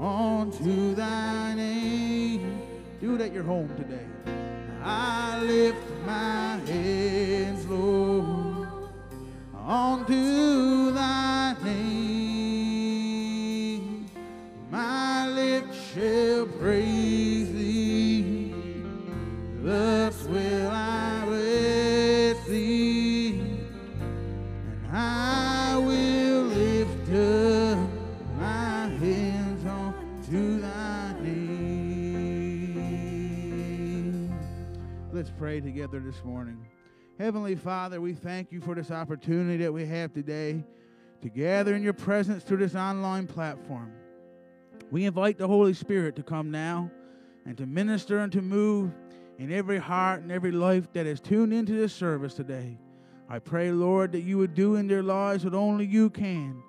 unto thy name. Do it at your home today. I lift my hands, Lord, unto thy name. My lips shall together this morning. Heavenly Father, we thank you for this opportunity that we have today to gather in your presence through this online platform. We invite the Holy Spirit to come now and to minister and to move in every heart and every life that is tuned into this service today. I pray, Lord, that you would do in their lives what only you can.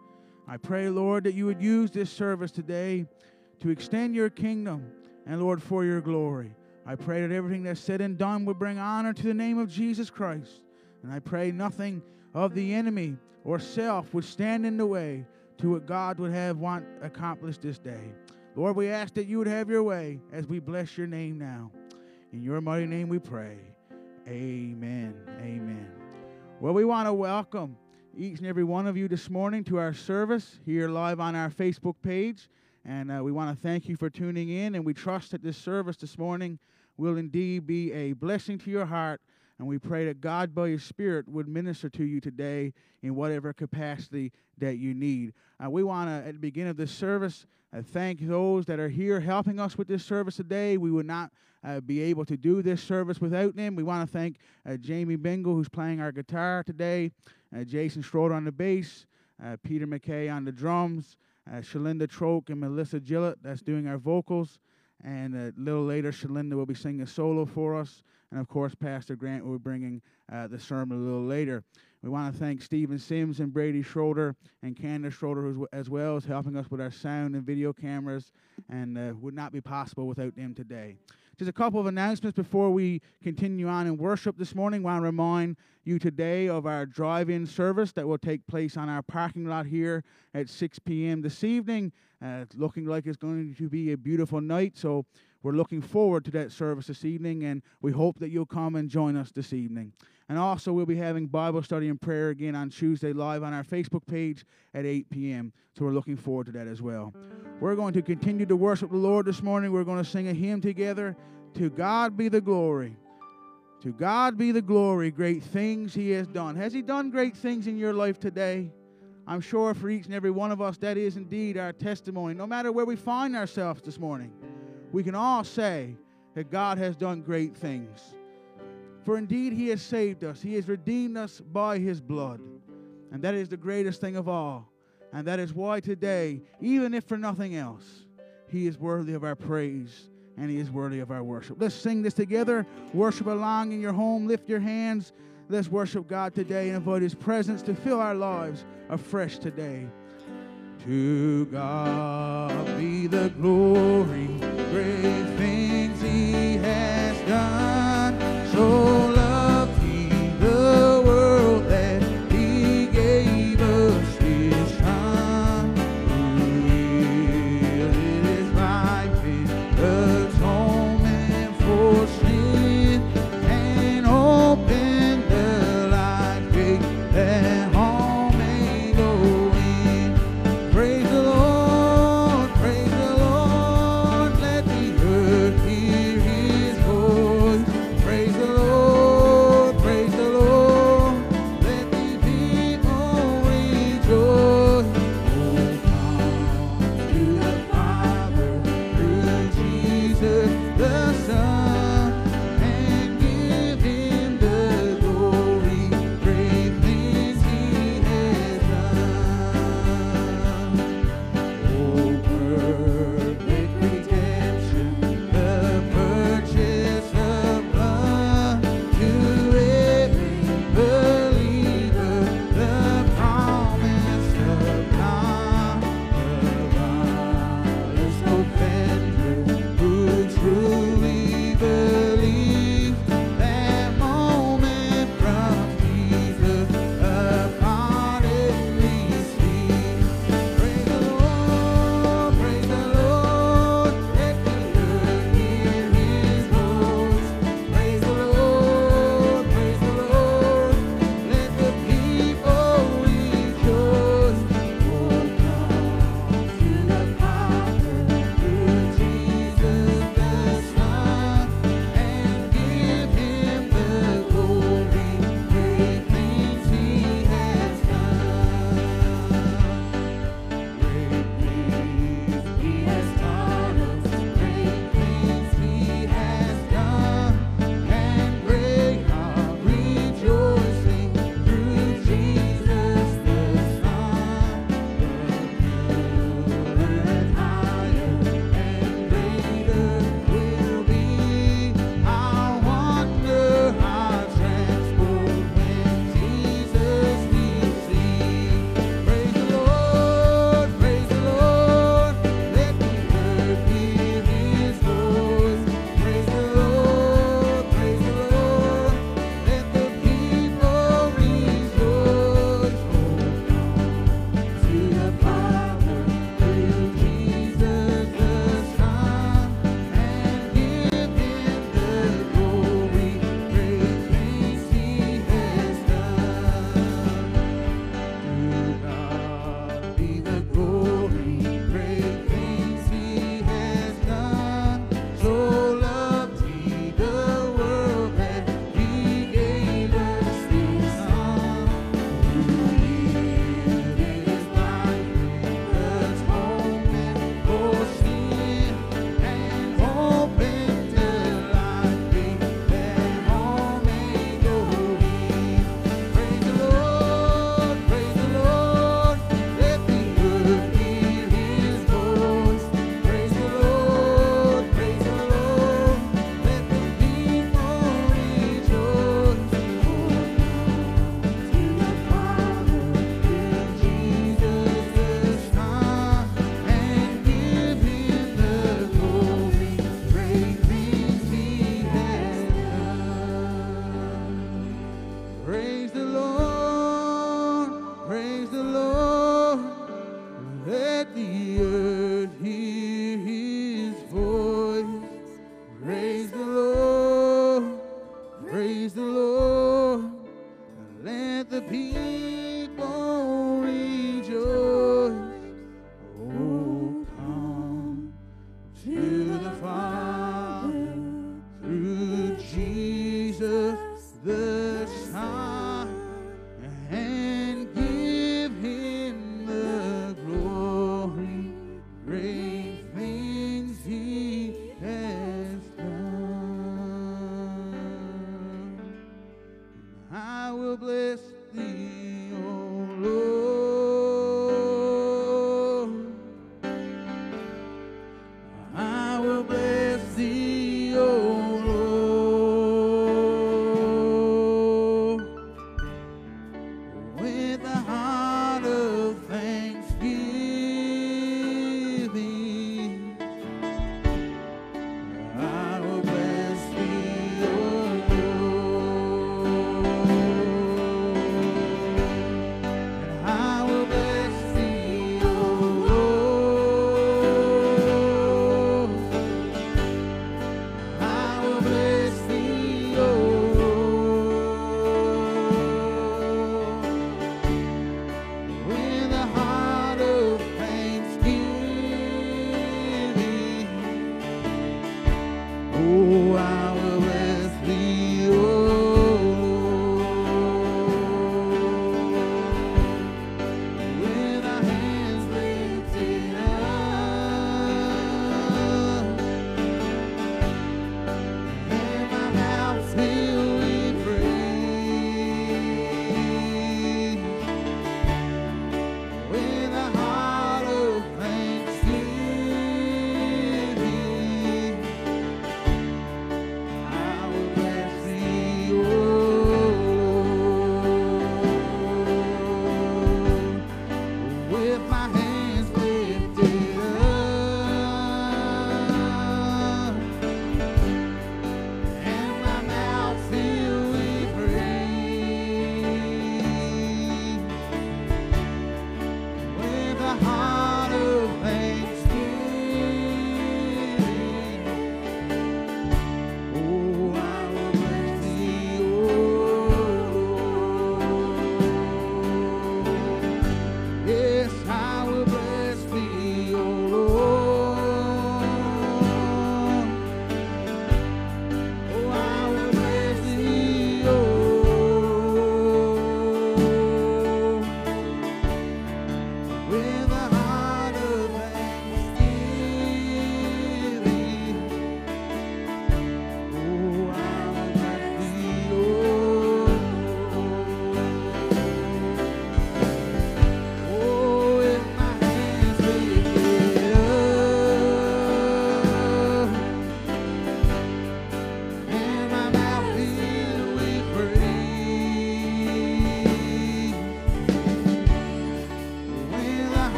I pray, Lord, that you would use this service today to extend your kingdom and, Lord, for your glory. I pray that everything that's said and done would bring honor to the name of Jesus Christ. And I pray nothing of the enemy or self would stand in the way to what God would have want accomplished this day. Lord, we ask that you would have your way as we bless your name now. In your mighty name we pray. Amen. Amen. Well, we want to welcome each and every one of you this morning to our service here live on our Facebook page. And uh, we want to thank you for tuning in. And we trust that this service this morning will indeed be a blessing to your heart. And we pray that God, by His Spirit, would minister to you today in whatever capacity that you need. Uh, we want to, at the beginning of this service, uh, thank those that are here helping us with this service today. We would not uh, be able to do this service without them. We want to thank uh, Jamie Bingle, who's playing our guitar today, uh, Jason Schroeder on the bass, uh, Peter McKay on the drums, uh, Shalinda Troke and Melissa Gillett, that's doing our vocals. And a little later, Shalinda will be singing a solo for us. And of course, Pastor Grant will be bringing uh, the sermon a little later. We want to thank Stephen Sims and Brady Schroeder and Candace Schroeder as well as helping us with our sound and video cameras and uh, would not be possible without them today. Just a couple of announcements before we continue on in worship this morning. I want to remind you today of our drive-in service that will take place on our parking lot here at 6 p.m. this evening. Uh, it's looking like it's going to be a beautiful night, so we're looking forward to that service this evening, and we hope that you'll come and join us this evening. And also, we'll be having Bible study and prayer again on Tuesday live on our Facebook page at 8 p.m. So we're looking forward to that as well. We're going to continue to worship the Lord this morning. We're going to sing a hymn together. To God be the glory. To God be the glory, great things He has done. Has He done great things in your life today? I'm sure for each and every one of us, that is indeed our testimony. No matter where we find ourselves this morning, we can all say that God has done great things. For indeed, He has saved us, He has redeemed us by His blood. And that is the greatest thing of all. And that is why today, even if for nothing else, He is worthy of our praise and He is worthy of our worship. Let's sing this together. Worship along in your home. Lift your hands. Let's worship God today and invite His presence to fill our lives afresh today. To God be the glory, great things He has done.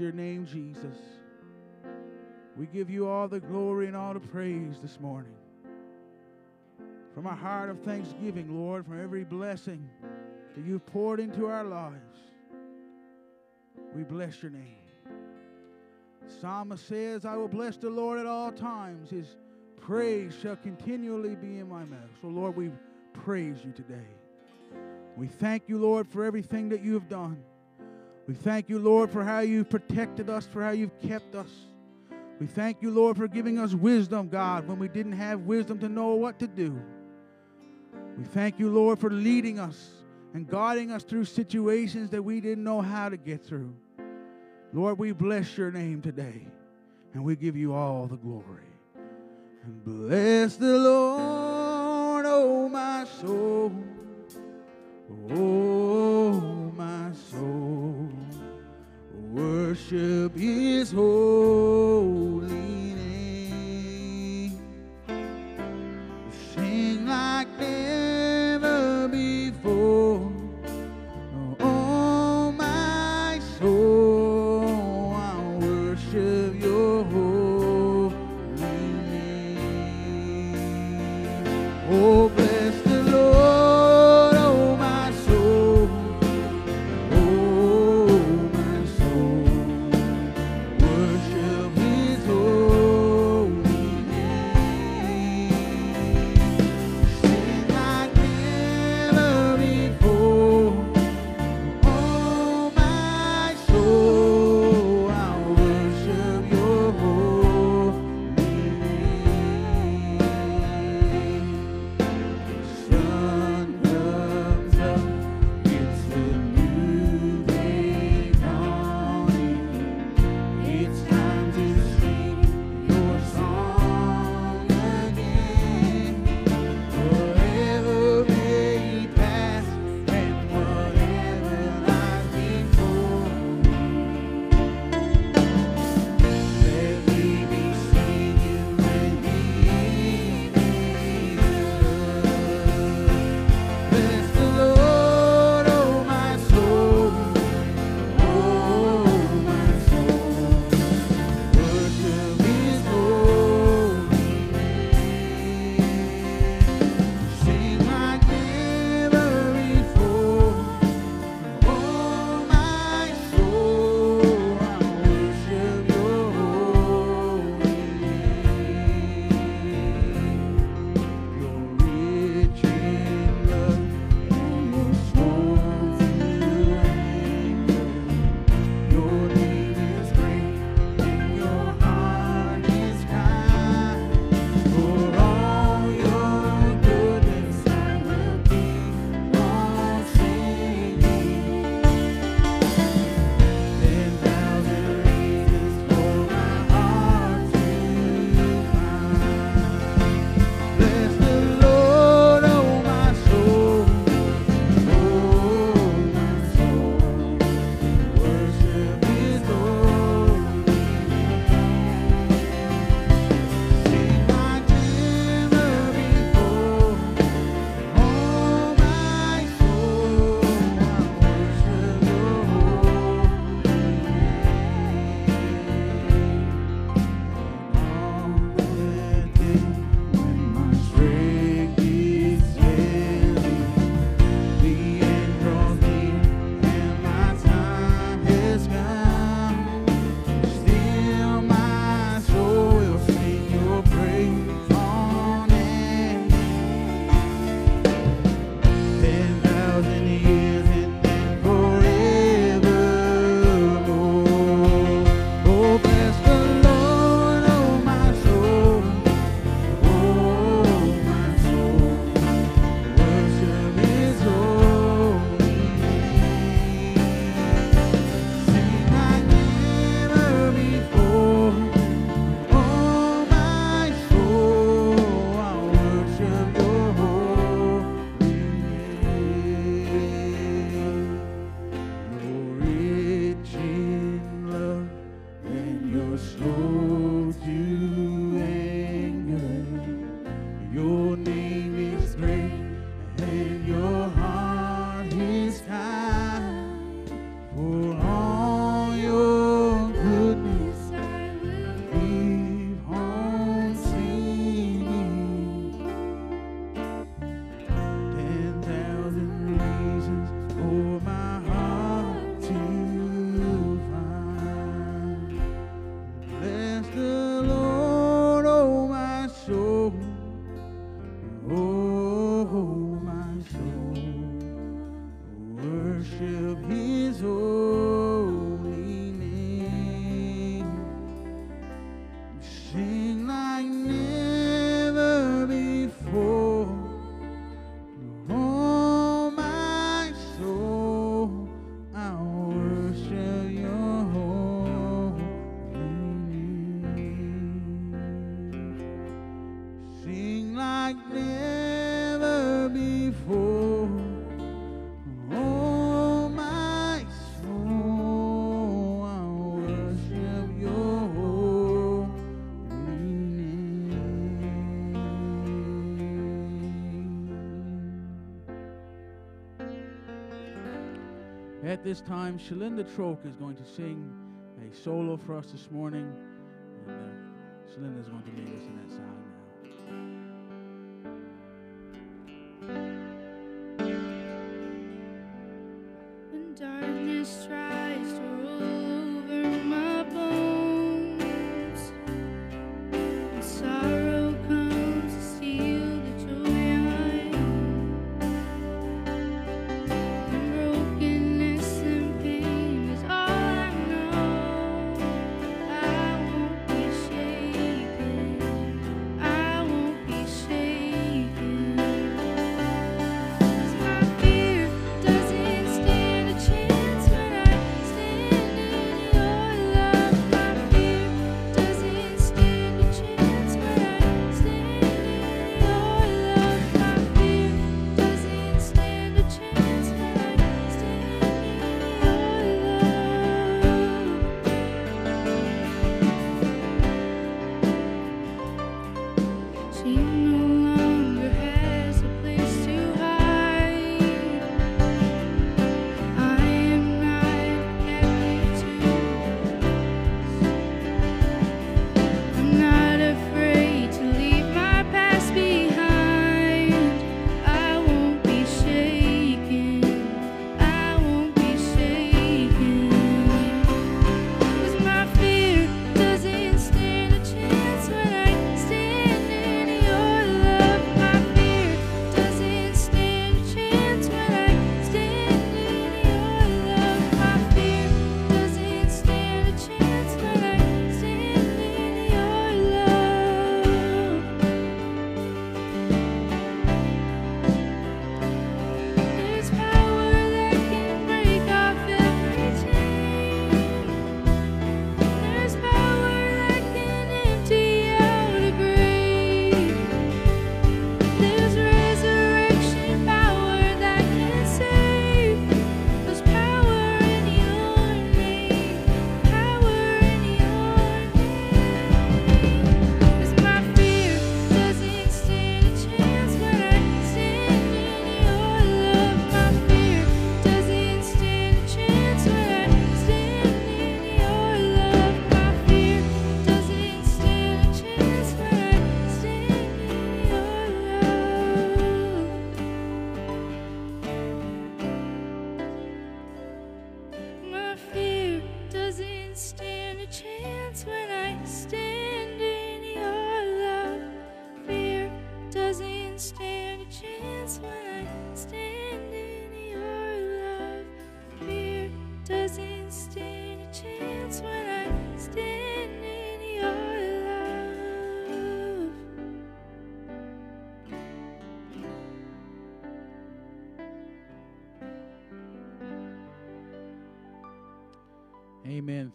Your name, Jesus. We give you all the glory and all the praise this morning. From a heart of thanksgiving, Lord, for every blessing that you've poured into our lives, we bless your name. Psalmist says, I will bless the Lord at all times. His praise shall continually be in my mouth. So, Lord, we praise you today. We thank you, Lord, for everything that you have done. We thank you, Lord, for how you've protected us, for how you've kept us. We thank you, Lord, for giving us wisdom, God, when we didn't have wisdom to know what to do. We thank you, Lord, for leading us and guiding us through situations that we didn't know how to get through. Lord, we bless your name today, and we give you all the glory. And bless the Lord, oh my soul. Oh, my soul, worship his holy name. Sing like never At this time, Shalinda Troke is going to sing a solo for us this morning. And uh, Shalinda is going to lead us in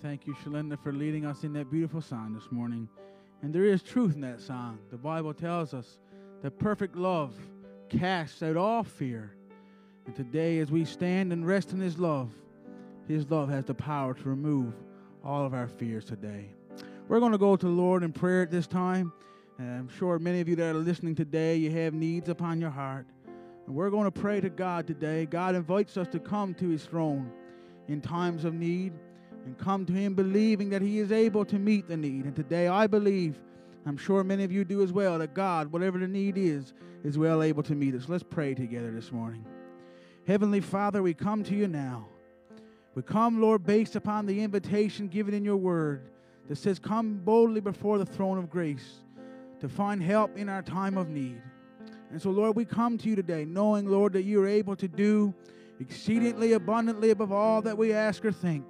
Thank you, Shalinda, for leading us in that beautiful song this morning. And there is truth in that song. The Bible tells us that perfect love casts out all fear. And today, as we stand and rest in His love, His love has the power to remove all of our fears today. We're going to go to the Lord in prayer at this time. And I'm sure many of you that are listening today, you have needs upon your heart. And we're going to pray to God today. God invites us to come to His throne in times of need and come to Him believing that He is able to meet the need. And today I believe, I'm sure many of you do as well, that God, whatever the need is, is well able to meet us. Let's pray together this morning. Heavenly Father, we come to you now. We come, Lord, based upon the invitation given in your word that says, Come boldly before the throne of grace to find help in our time of need. And so, Lord, we come to you today knowing, Lord, that you are able to do exceedingly abundantly above all that we ask or think.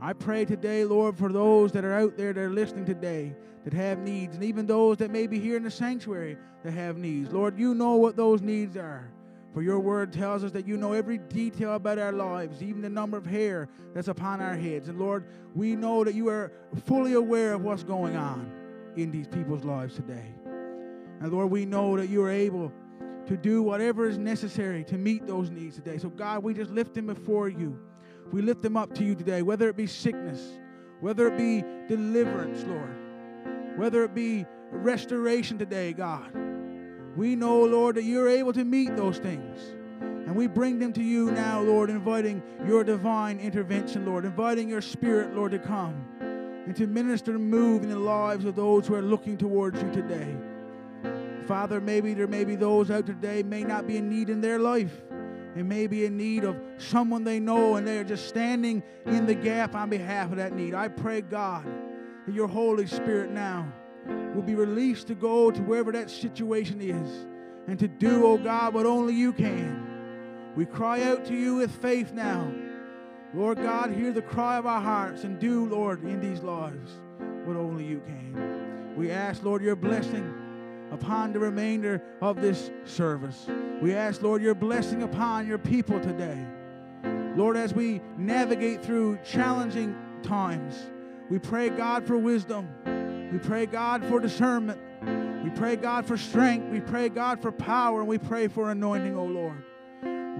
I pray today, Lord, for those that are out there that are listening today that have needs, and even those that may be here in the sanctuary that have needs. Lord, you know what those needs are. For your word tells us that you know every detail about our lives, even the number of hair that's upon our heads. And Lord, we know that you are fully aware of what's going on in these people's lives today. And Lord, we know that you are able to do whatever is necessary to meet those needs today. So, God, we just lift them before you. We lift them up to you today, whether it be sickness, whether it be deliverance, Lord, whether it be restoration today, God. We know, Lord, that you're able to meet those things. And we bring them to you now, Lord, inviting your divine intervention, Lord, inviting your spirit, Lord, to come and to minister and move in the lives of those who are looking towards you today. Father, maybe there may be those out today may not be in need in their life. They may be in need of someone they know and they are just standing in the gap on behalf of that need. I pray, God, that your Holy Spirit now will be released to go to wherever that situation is and to do, oh God, what only you can. We cry out to you with faith now. Lord God, hear the cry of our hearts and do, Lord, in these lives what only you can. We ask, Lord, your blessing upon the remainder of this service. We ask, Lord, your blessing upon your people today. Lord, as we navigate through challenging times, we pray, God, for wisdom. We pray, God, for discernment. We pray, God, for strength. We pray, God, for power. And we pray for anointing, O Lord.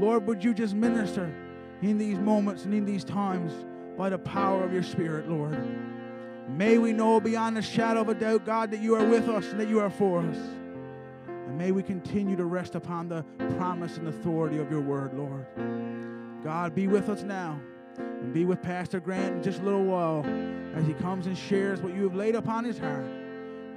Lord, would you just minister in these moments and in these times by the power of your Spirit, Lord. May we know beyond a shadow of a doubt, God, that you are with us and that you are for us. And may we continue to rest upon the promise and authority of your word, Lord. God, be with us now and be with Pastor Grant in just a little while as he comes and shares what you have laid upon his heart.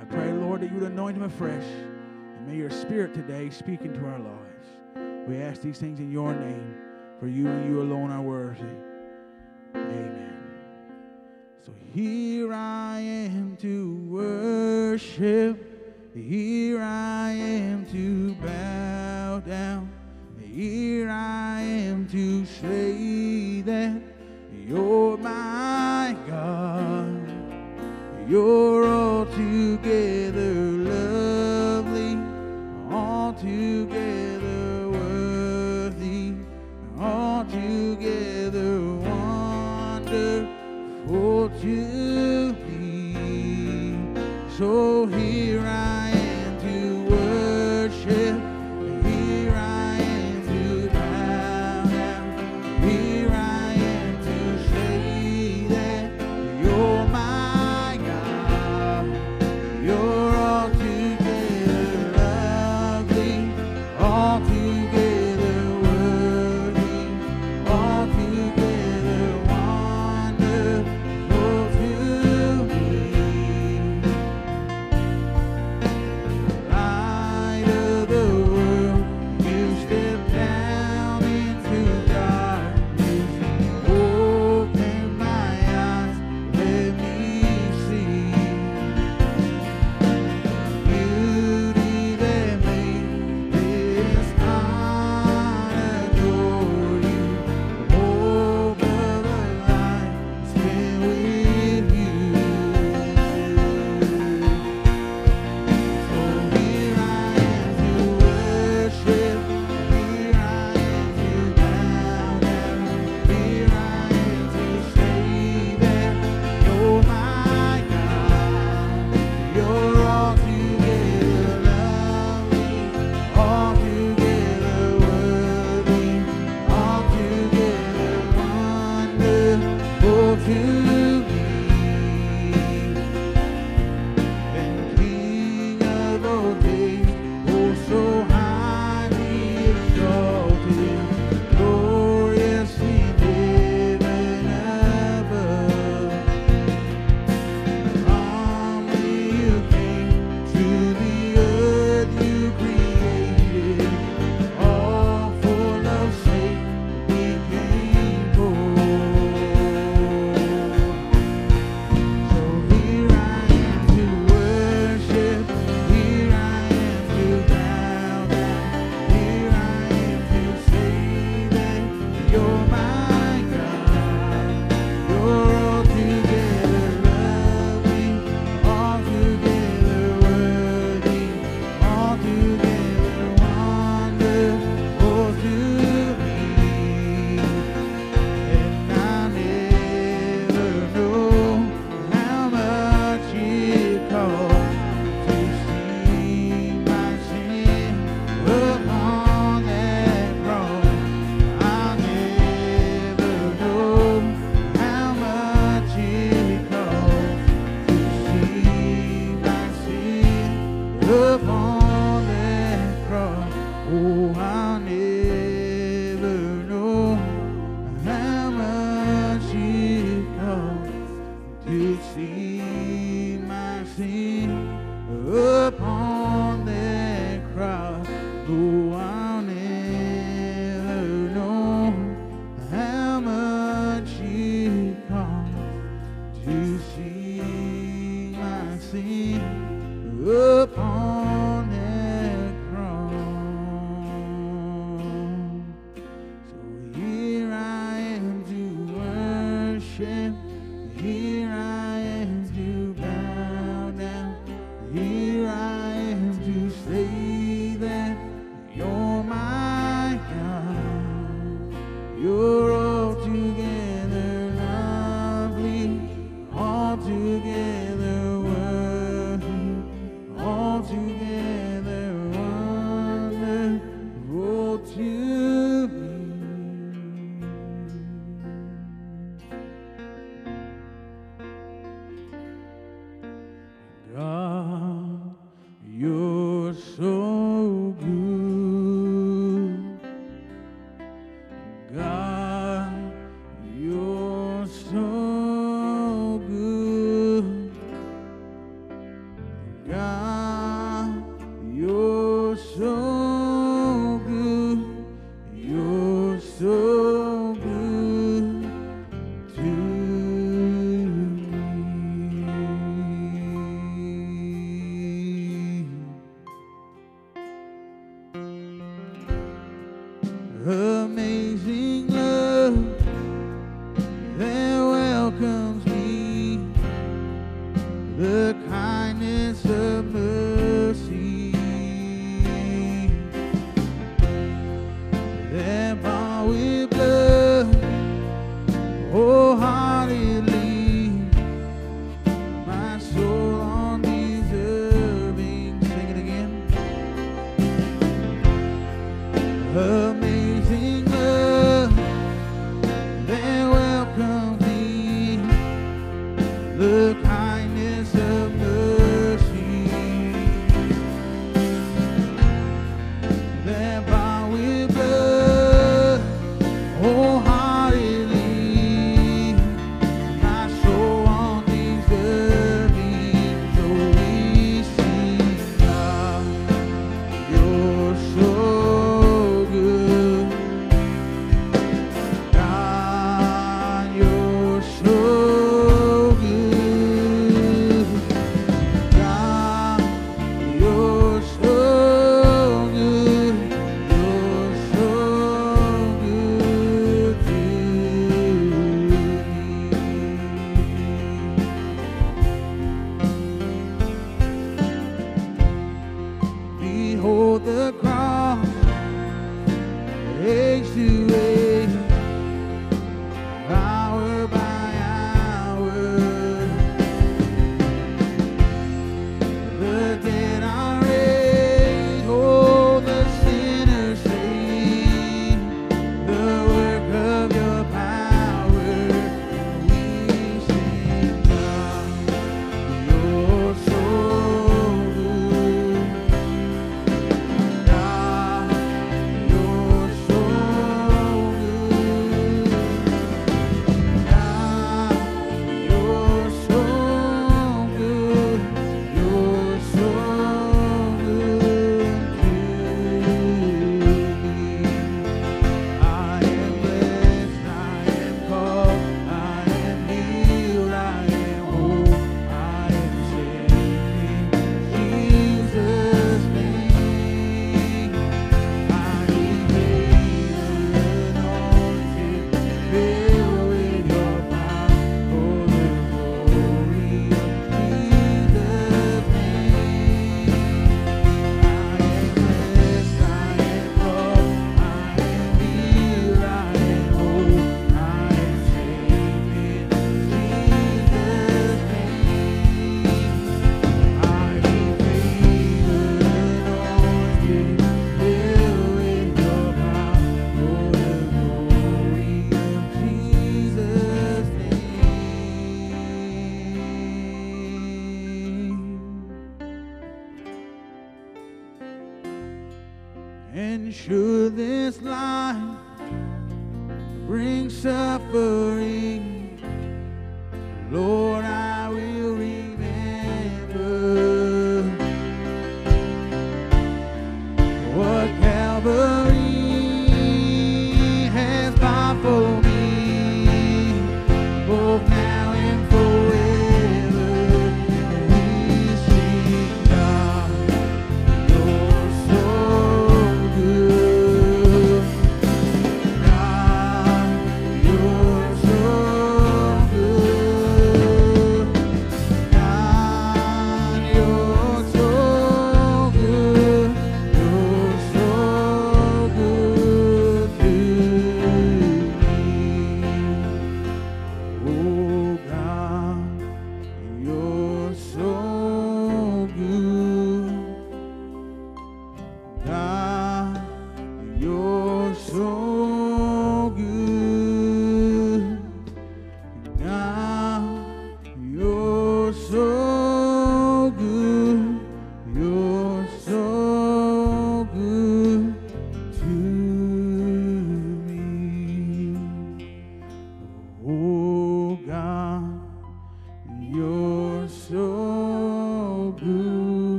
I pray, Lord, that you would anoint him afresh. And may your spirit today speak into our lives. We ask these things in your name, for you and you alone are worthy. Amen. So here I am to worship. Here I am to bow down. Here I am to say that you're my God. You're altogether lovely, to me. So here I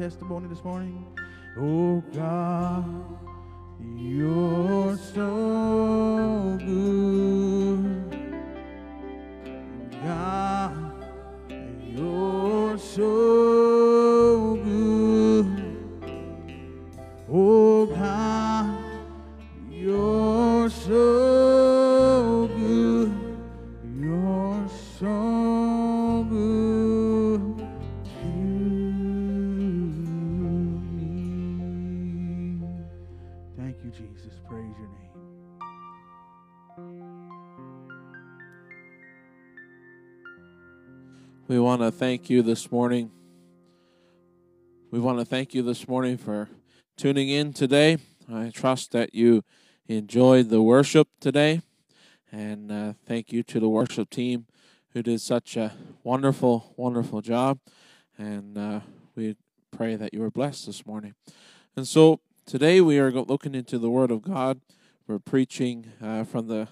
testimony this morning. Oh God, to thank you this morning. We want to thank you this morning for tuning in today. I trust that you enjoyed the worship today. And uh, thank you to the worship team who did such a wonderful, wonderful job. And uh, we pray that you were blessed this morning. And so today we are looking into the Word of God. We're preaching uh, from the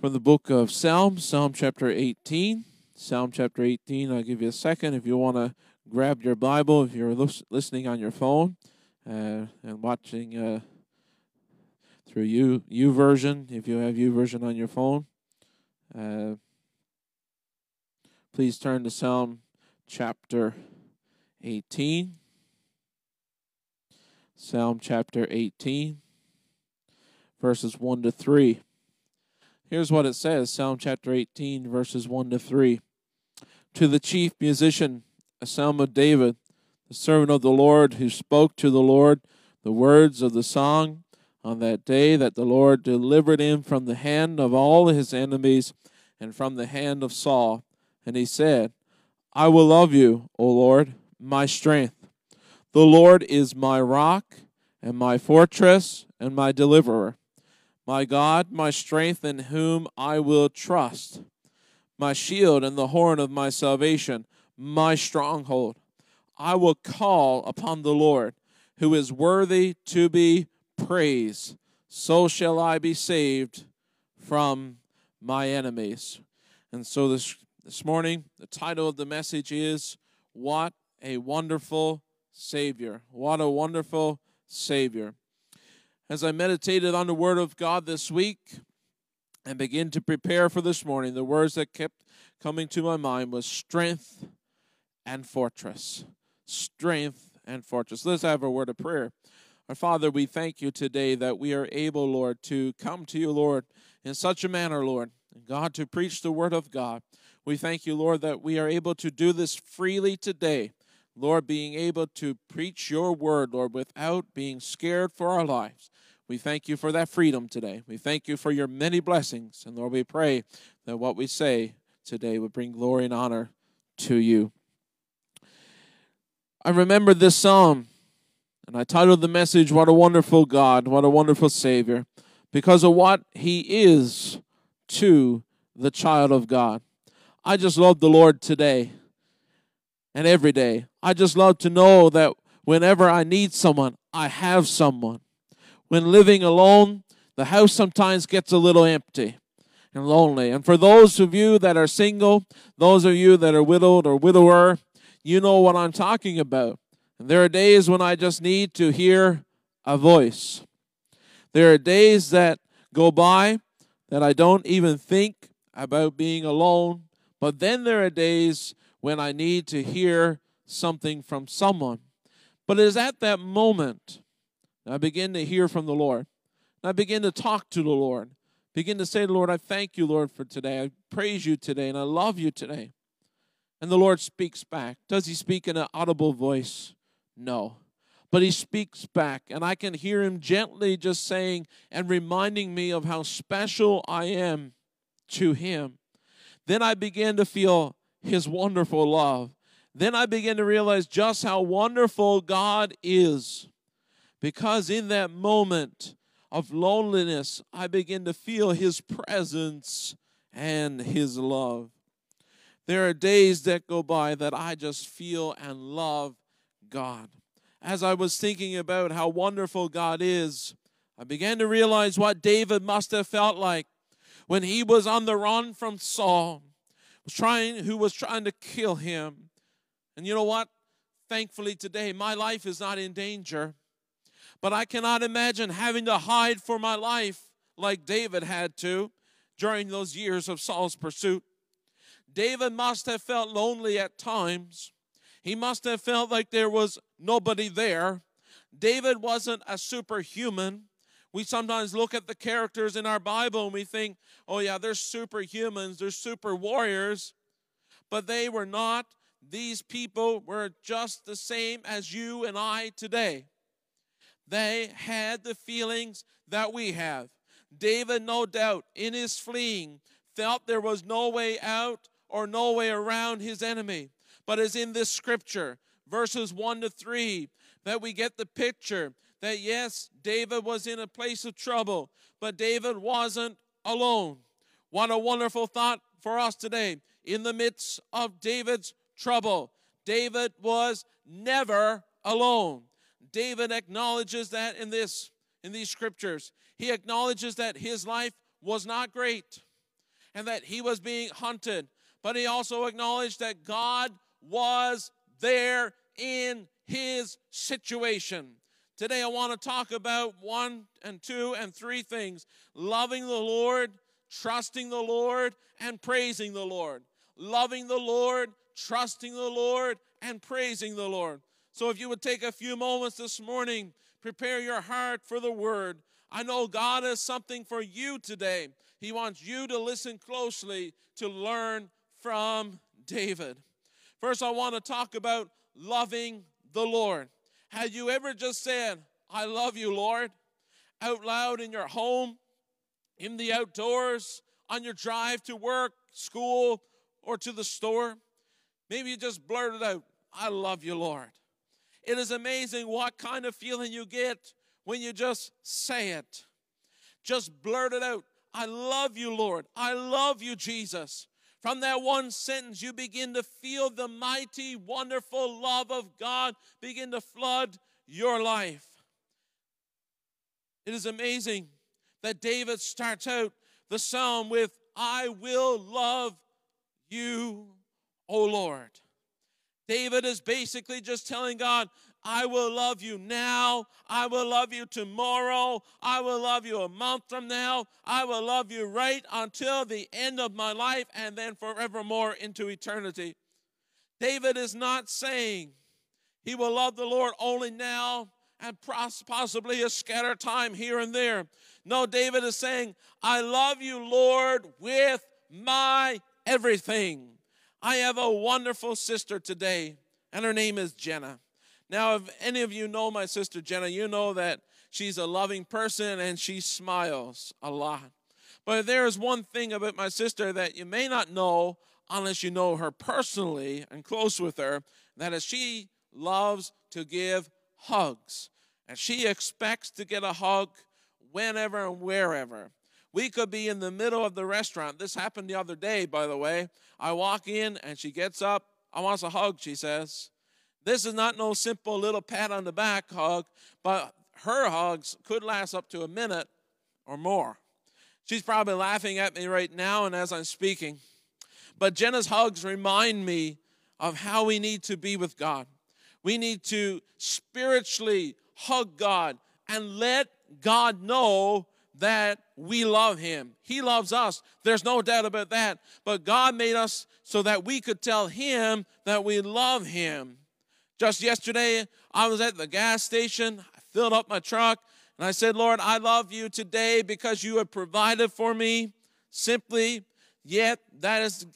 from the book of Psalms, Psalm chapter 18. Psalm chapter 18. I'll give you a second if you want to grab your Bible, if you're listening on your phone uh, and watching uh, through you YouVersion, if you have YouVersion on your phone. Uh, please turn to Psalm chapter 18. Psalm chapter 18, verses 1 to 3. Here's what it says Psalm chapter 18, verses 1 to 3. To the chief musician, a psalm of David, the servant of the Lord, who spoke to the Lord the words of the song on that day that the Lord delivered him from the hand of all his enemies and from the hand of Saul. And he said, I will love you, O Lord, my strength. The Lord is my rock and my fortress and my deliverer my God, my strength in whom I will trust, my shield and the horn of my salvation, my stronghold. I will call upon the Lord, who is worthy to be praised. So shall I be saved from my enemies. And so this this morning, the title of the message is What a Wonderful Savior. What a wonderful Savior as I meditated on the Word of God this week and begin to prepare for this morning, the words that kept coming to my mind was strength and fortress. Strength and fortress. Let's have a word of prayer. Our Father, we thank you today that we are able, Lord, to come to you, Lord, in such a manner, Lord, God, to preach the Word of God. We thank you, Lord, that we are able to do this freely today. Lord, being able to preach your word, Lord, without being scared for our lives. We thank you for that freedom today. We thank you for your many blessings. And Lord, we pray that what we say today would bring glory and honor to you. I remember this psalm, and I titled the message, What a Wonderful God, What a Wonderful Savior, because of what He is to the child of God. I just love the Lord today and every day. I just love to know that whenever I need someone, I have someone. When living alone, the house sometimes gets a little empty and lonely. And for those of you that are single, those of you that are widowed or widower, you know what I'm talking about. And there are days when I just need to hear a voice. There are days that go by that I don't even think about being alone. But then there are days when I need to hear something from someone. But it is at that moment that I begin to hear from the Lord. And I begin to talk to the Lord. Begin to say, to the Lord, I thank you, Lord, for today. I praise you today, and I love you today. And the Lord speaks back. Does he speak in an audible voice? No. But he speaks back, and I can hear him gently just saying and reminding me of how special I am to him. Then I begin to feel his wonderful love. Then I begin to realize just how wonderful God is. Because in that moment of loneliness, I begin to feel his presence and his love. There are days that go by that I just feel and love God. As I was thinking about how wonderful God is, I began to realize what David must have felt like when he was on the run from Saul, was trying who was trying to kill him. And you know what? Thankfully, today, my life is not in danger. But I cannot imagine having to hide for my life like David had to during those years of Saul's pursuit. David must have felt lonely at times. He must have felt like there was nobody there. David wasn't a superhuman. We sometimes look at the characters in our Bible and we think, oh, yeah, they're superhumans, they're super warriors. But they were not. These people were just the same as you and I today. They had the feelings that we have. David, no doubt, in his fleeing, felt there was no way out or no way around his enemy. But as in this scripture, verses 1 to 3, that we get the picture that yes, David was in a place of trouble, but David wasn't alone. What a wonderful thought for us today. In the midst of David's trouble, David was never alone. David acknowledges that in this in these scriptures. He acknowledges that his life was not great and that he was being hunted, but he also acknowledged that God was there in his situation. Today, I want to talk about one and two and three things loving the Lord, trusting the Lord, and praising the Lord. Loving the Lord, trusting the Lord, and praising the Lord. So, if you would take a few moments this morning, prepare your heart for the word. I know God has something for you today. He wants you to listen closely to learn from David. First, I want to talk about loving the Lord. Have you ever just said, I love you, Lord, out loud in your home, in the outdoors, on your drive to work, school, or to the store? Maybe you just blurted out, I love you, Lord. It is amazing what kind of feeling you get when you just say it. Just blurt it out. I love you, Lord. I love you, Jesus. From that one sentence, you begin to feel the mighty, wonderful love of God begin to flood your life. It is amazing that David starts out the psalm with, I will love you, O Lord. David is basically just telling God, I will love you now. I will love you tomorrow. I will love you a month from now. I will love you right until the end of my life and then forevermore into eternity. David is not saying he will love the Lord only now and possibly a scattered time here and there. No, David is saying, I love you, Lord, with my everything. I have a wonderful sister today, and her name is Jenna. Now, if any of you know my sister Jenna, you know that she's a loving person and she smiles a lot. But there is one thing about my sister that you may not know unless you know her personally and close with her that is, she loves to give hugs. And she expects to get a hug whenever and wherever. We could be in the middle of the restaurant. This happened the other day, by the way. I walk in and she gets up. I want a hug, she says. This is not no simple little pat on the back hug, but her hugs could last up to a minute or more. She's probably laughing at me right now and as I'm speaking. But Jenna's hugs remind me of how we need to be with God. We need to spiritually hug God and let God know that we love him. He loves us. There's no doubt about that. But God made us so that we could tell him that we love him. Just yesterday, I was at the gas station. I filled up my truck and I said, Lord, I love you today because you have provided for me. Simply, yet that is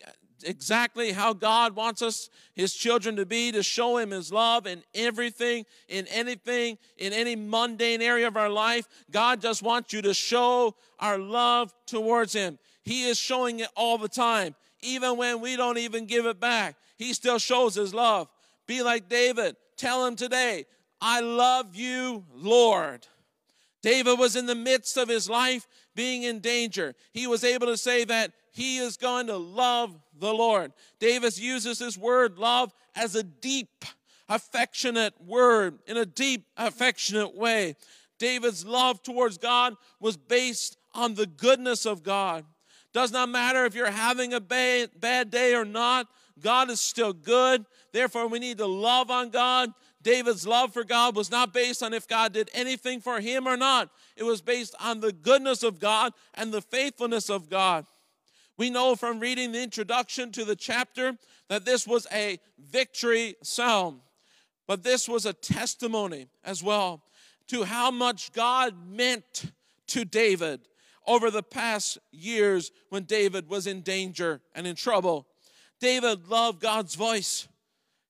exactly how God wants us, His children, to be to show Him His love in everything, in anything, in any mundane area of our life. God just wants you to show our love towards Him. He is showing it all the time, even when we don't even give it back. He still shows His love. Be like David. Tell him today, I love you, Lord. David was in the midst of his life being in danger. He was able to say that he is going to love the Lord. David uses this word love as a deep, affectionate word in a deep, affectionate way. David's love towards God was based on the goodness of God. Does not matter if you're having a bad, bad day or not, God is still good. Therefore, we need to love on God. David's love for God was not based on if God did anything for him or not, it was based on the goodness of God and the faithfulness of God. We know from reading the introduction to the chapter that this was a victory psalm, but this was a testimony as well to how much God meant to David over the past years when David was in danger and in trouble. David loved God's voice,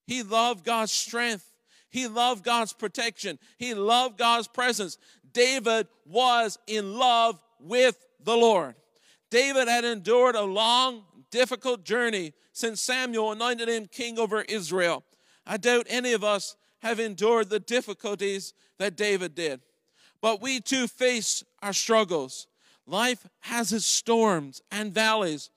he loved God's strength, he loved God's protection, he loved God's presence. David was in love with the Lord. David had endured a long, difficult journey since Samuel anointed him king over Israel. I doubt any of us have endured the difficulties that David did. But we too face our struggles. Life has its storms and valleys.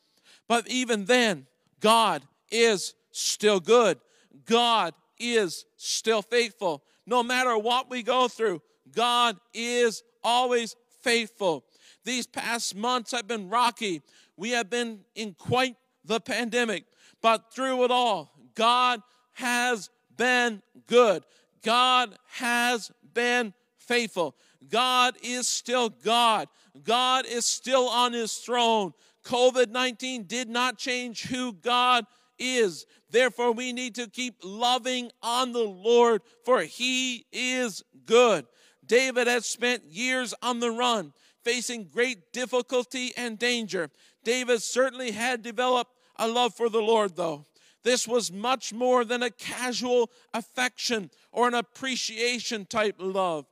But even then, God is still good. God is still faithful. No matter what we go through, God is always faithful. These past months have been rocky. We have been in quite the pandemic, but through it all, God has been good. God has been faithful. God is still God. God is still on his throne. COVID 19 did not change who God is. Therefore, we need to keep loving on the Lord, for he is good. David had spent years on the run, facing great difficulty and danger. David certainly had developed a love for the Lord, though. This was much more than a casual affection or an appreciation type love.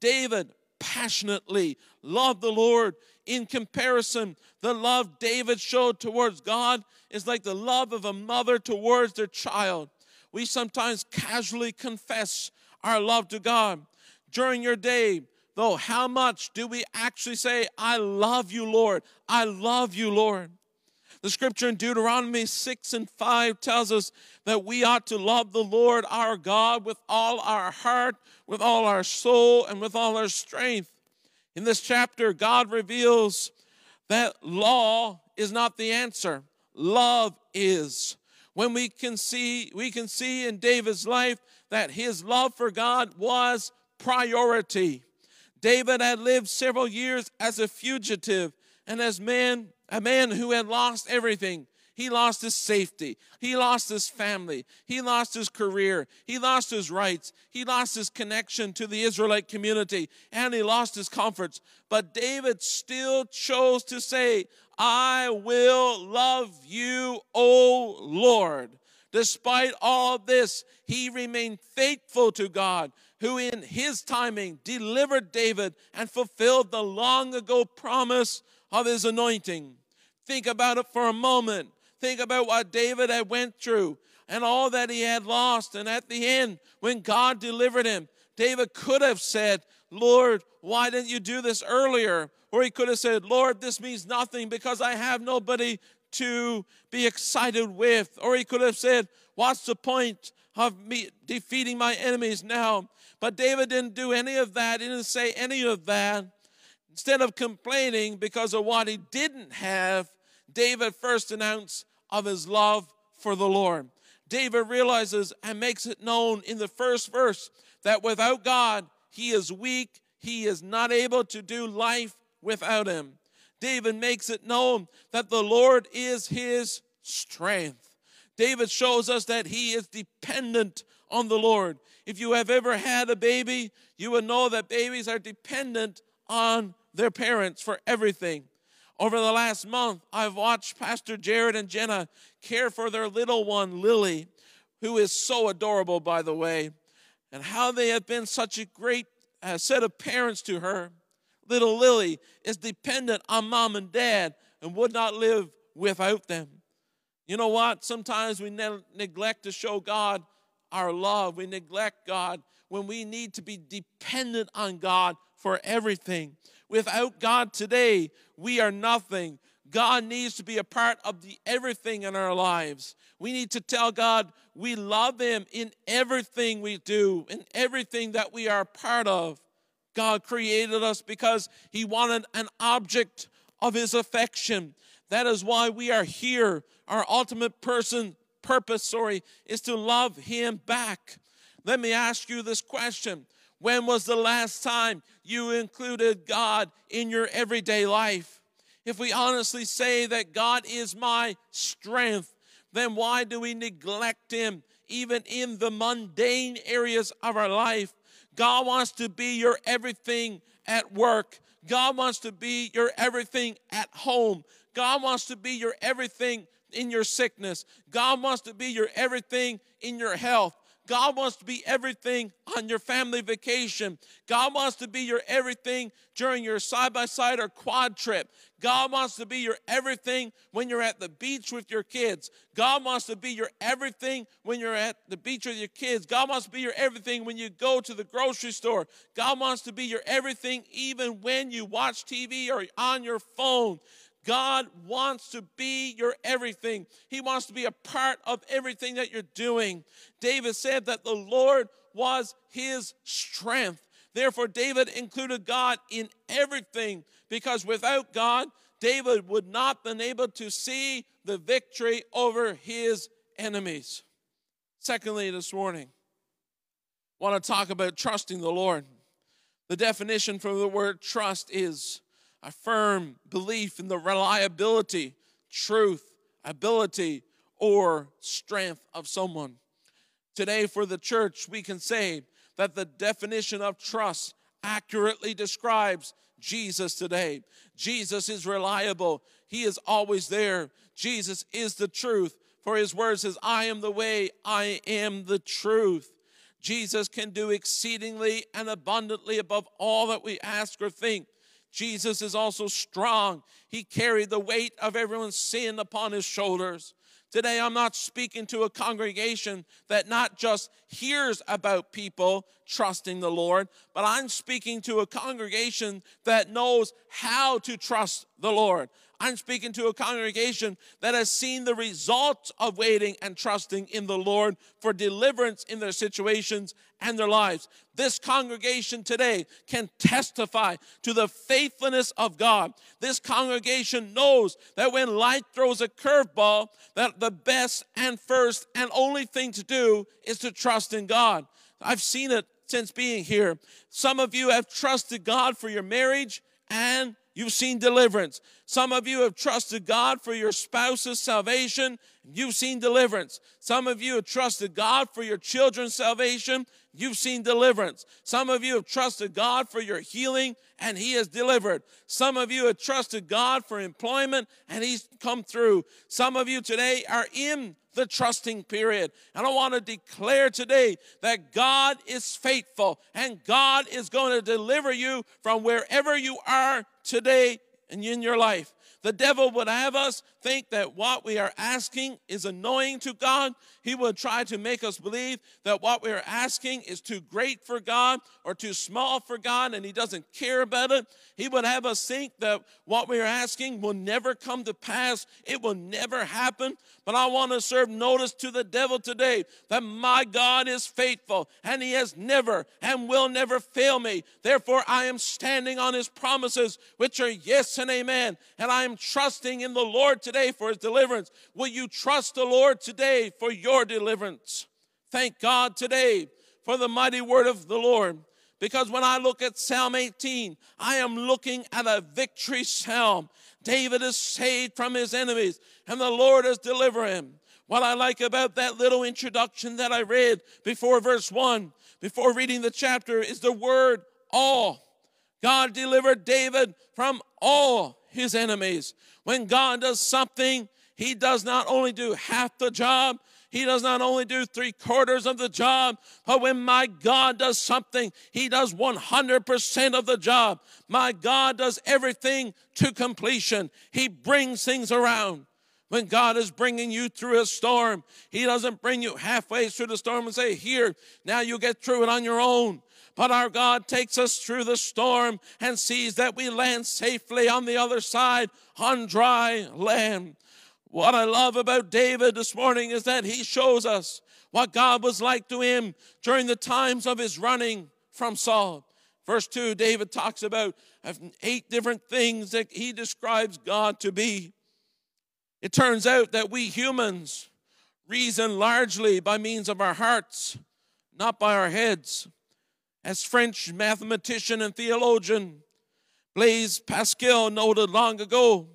David passionately loved the Lord. In comparison, the love David showed towards God is like the love of a mother towards their child. We sometimes casually confess our love to God. During your day, though, how much do we actually say, I love you, Lord? I love you, Lord. The scripture in Deuteronomy 6 and 5 tells us that we ought to love the Lord our God with all our heart, with all our soul, and with all our strength. In this chapter, God reveals that law is not the answer. Love is. When we can see, we can see in David's life that his love for God was priority. David had lived several years as a fugitive and as man a man who had lost everything. He lost his safety. He lost his family. He lost his career. He lost his rights. He lost his connection to the Israelite community. And he lost his comforts. But David still chose to say, I will love you, O Lord. Despite all of this, he remained faithful to God, who in his timing delivered David and fulfilled the long ago promise of his anointing. Think about it for a moment. Think about what David had went through and all that he had lost. And at the end, when God delivered him, David could have said, Lord, why didn't you do this earlier? Or he could have said, Lord, this means nothing because I have nobody to be excited with. Or he could have said, What's the point of me defeating my enemies now? But David didn't do any of that. He didn't say any of that. Instead of complaining because of what he didn't have, David first announced of his love for the Lord. David realizes and makes it known in the first verse that without God, he is weak, he is not able to do life without him. David makes it known that the Lord is his strength. David shows us that he is dependent on the Lord. If you have ever had a baby, you would know that babies are dependent on their parents for everything. Over the last month, I've watched Pastor Jared and Jenna care for their little one, Lily, who is so adorable, by the way, and how they have been such a great uh, set of parents to her. Little Lily is dependent on mom and dad and would not live without them. You know what? Sometimes we ne- neglect to show God our love. We neglect God when we need to be dependent on God for everything. Without God today, we are nothing. God needs to be a part of the everything in our lives. We need to tell God we love Him in everything we do, in everything that we are part of. God created us because He wanted an object of His affection. That is why we are here. Our ultimate person purpose, sorry, is to love him back. Let me ask you this question. When was the last time you included God in your everyday life? If we honestly say that God is my strength, then why do we neglect him even in the mundane areas of our life? God wants to be your everything at work. God wants to be your everything at home. God wants to be your everything in your sickness. God wants to be your everything in your health. God wants to be everything on your family vacation. God wants to be your everything during your side by side or quad trip. God wants to be your everything when you're at the beach with your kids. God wants to be your everything when you're at the beach with your kids. God wants to be your everything when you go to the grocery store. God wants to be your everything even when you watch TV or on your phone. God wants to be your everything. He wants to be a part of everything that you're doing. David said that the Lord was his strength. Therefore, David included God in everything because without God, David would not been able to see the victory over his enemies. Secondly, this morning, I want to talk about trusting the Lord. The definition for the word trust is a firm belief in the reliability, truth, ability, or strength of someone. Today, for the church, we can say that the definition of trust accurately describes Jesus today. Jesus is reliable, He is always there. Jesus is the truth. For His word says, I am the way, I am the truth. Jesus can do exceedingly and abundantly above all that we ask or think. Jesus is also strong. He carried the weight of everyone's sin upon his shoulders. Today, I'm not speaking to a congregation that not just hears about people trusting the Lord, but I'm speaking to a congregation that knows how to trust the Lord. I'm speaking to a congregation that has seen the results of waiting and trusting in the Lord for deliverance in their situations and their lives. This congregation today can testify to the faithfulness of God. This congregation knows that when life throws a curveball, that the best and first and only thing to do is to trust in God. I've seen it since being here. Some of you have trusted God for your marriage and You've seen deliverance. Some of you have trusted God for your spouse's salvation. and You've seen deliverance. Some of you have trusted God for your children's salvation. You've seen deliverance. Some of you have trusted God for your healing and He has delivered. Some of you have trusted God for employment and He's come through. Some of you today are in the trusting period. And I want to declare today that God is faithful and God is going to deliver you from wherever you are today and in your life. The devil would have us think that what we are asking is annoying to God. He would try to make us believe that what we are asking is too great for God or too small for God and He doesn't care about it. He would have us think that what we are asking will never come to pass, it will never happen. But I want to serve notice to the devil today that my God is faithful and He has never and will never fail me. Therefore, I am standing on His promises, which are yes and amen. And I am trusting in the Lord today for His deliverance. Will you trust the Lord today for your deliverance? Thank God today for the mighty word of the Lord. Because when I look at Psalm 18, I am looking at a victory psalm. David is saved from his enemies, and the Lord has delivered him. What I like about that little introduction that I read before verse 1, before reading the chapter, is the word all. God delivered David from all his enemies. When God does something, he does not only do half the job, he does not only do three quarters of the job, but when my God does something, He does 100% of the job. My God does everything to completion. He brings things around. When God is bringing you through a storm, He doesn't bring you halfway through the storm and say, Here, now you get through it on your own. But our God takes us through the storm and sees that we land safely on the other side on dry land. What I love about David this morning is that he shows us what God was like to him during the times of his running from Saul. Verse 2, David talks about eight different things that he describes God to be. It turns out that we humans reason largely by means of our hearts, not by our heads. As French mathematician and theologian Blaise Pascal noted long ago,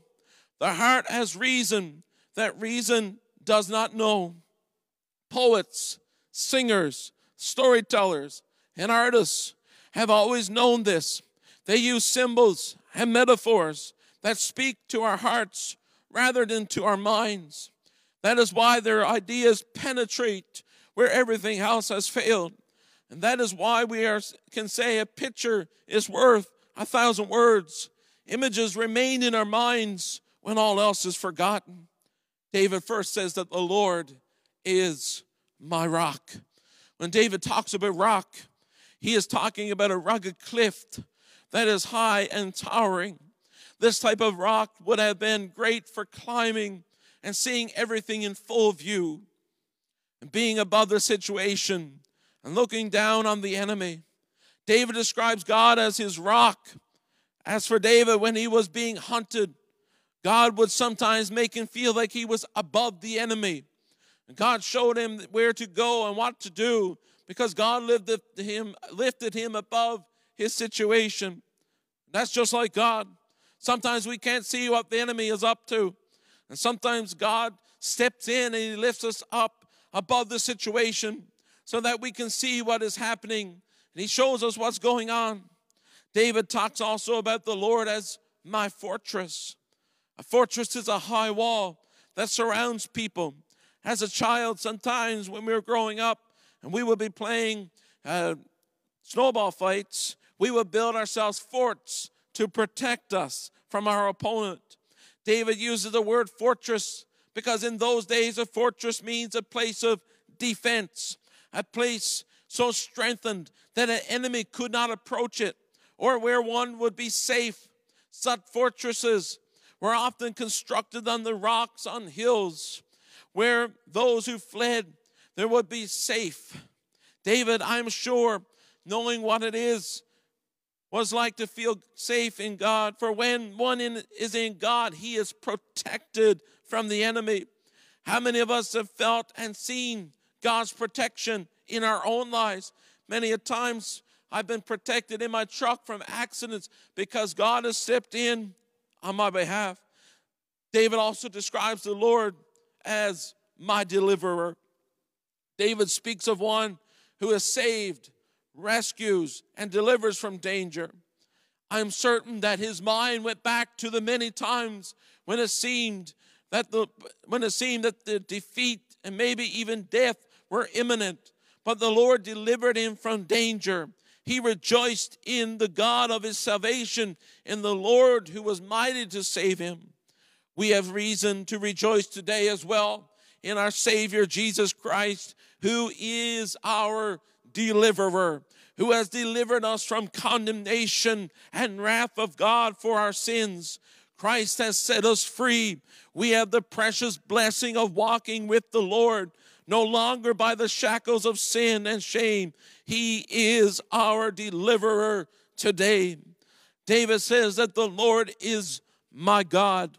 the heart has reason that reason does not know. Poets, singers, storytellers, and artists have always known this. They use symbols and metaphors that speak to our hearts rather than to our minds. That is why their ideas penetrate where everything else has failed. And that is why we are, can say a picture is worth a thousand words. Images remain in our minds when all else is forgotten. David first says that the Lord is my rock. When David talks about rock, he is talking about a rugged cliff that is high and towering. This type of rock would have been great for climbing and seeing everything in full view and being above the situation and looking down on the enemy. David describes God as his rock. As for David, when he was being hunted, God would sometimes make him feel like he was above the enemy. And God showed him where to go and what to do because God lifted him, lifted him above his situation. That's just like God. Sometimes we can't see what the enemy is up to. And sometimes God steps in and he lifts us up above the situation so that we can see what is happening. And he shows us what's going on. David talks also about the Lord as my fortress. A fortress is a high wall that surrounds people. As a child, sometimes when we were growing up and we would be playing uh, snowball fights, we would build ourselves forts to protect us from our opponent. David uses the word fortress because in those days, a fortress means a place of defense, a place so strengthened that an enemy could not approach it, or where one would be safe. Such fortresses were often constructed on the rocks on hills where those who fled there would be safe. David, I'm sure, knowing what it is was like to feel safe in God. For when one in, is in God, he is protected from the enemy. How many of us have felt and seen God's protection in our own lives? Many a times I've been protected in my truck from accidents because God has stepped in on my behalf. David also describes the Lord as my deliverer. David speaks of one who is saved rescues, and delivers from danger. I am certain that his mind went back to the many times when it seemed that the when it seemed that the defeat and maybe even death were imminent, but the Lord delivered him from danger. He rejoiced in the God of his salvation, in the Lord who was mighty to save him. We have reason to rejoice today as well in our Savior Jesus Christ, who is our deliverer, who has delivered us from condemnation and wrath of God for our sins. Christ has set us free. We have the precious blessing of walking with the Lord, no longer by the shackles of sin and shame. He is our deliverer today. David says that the Lord is my God.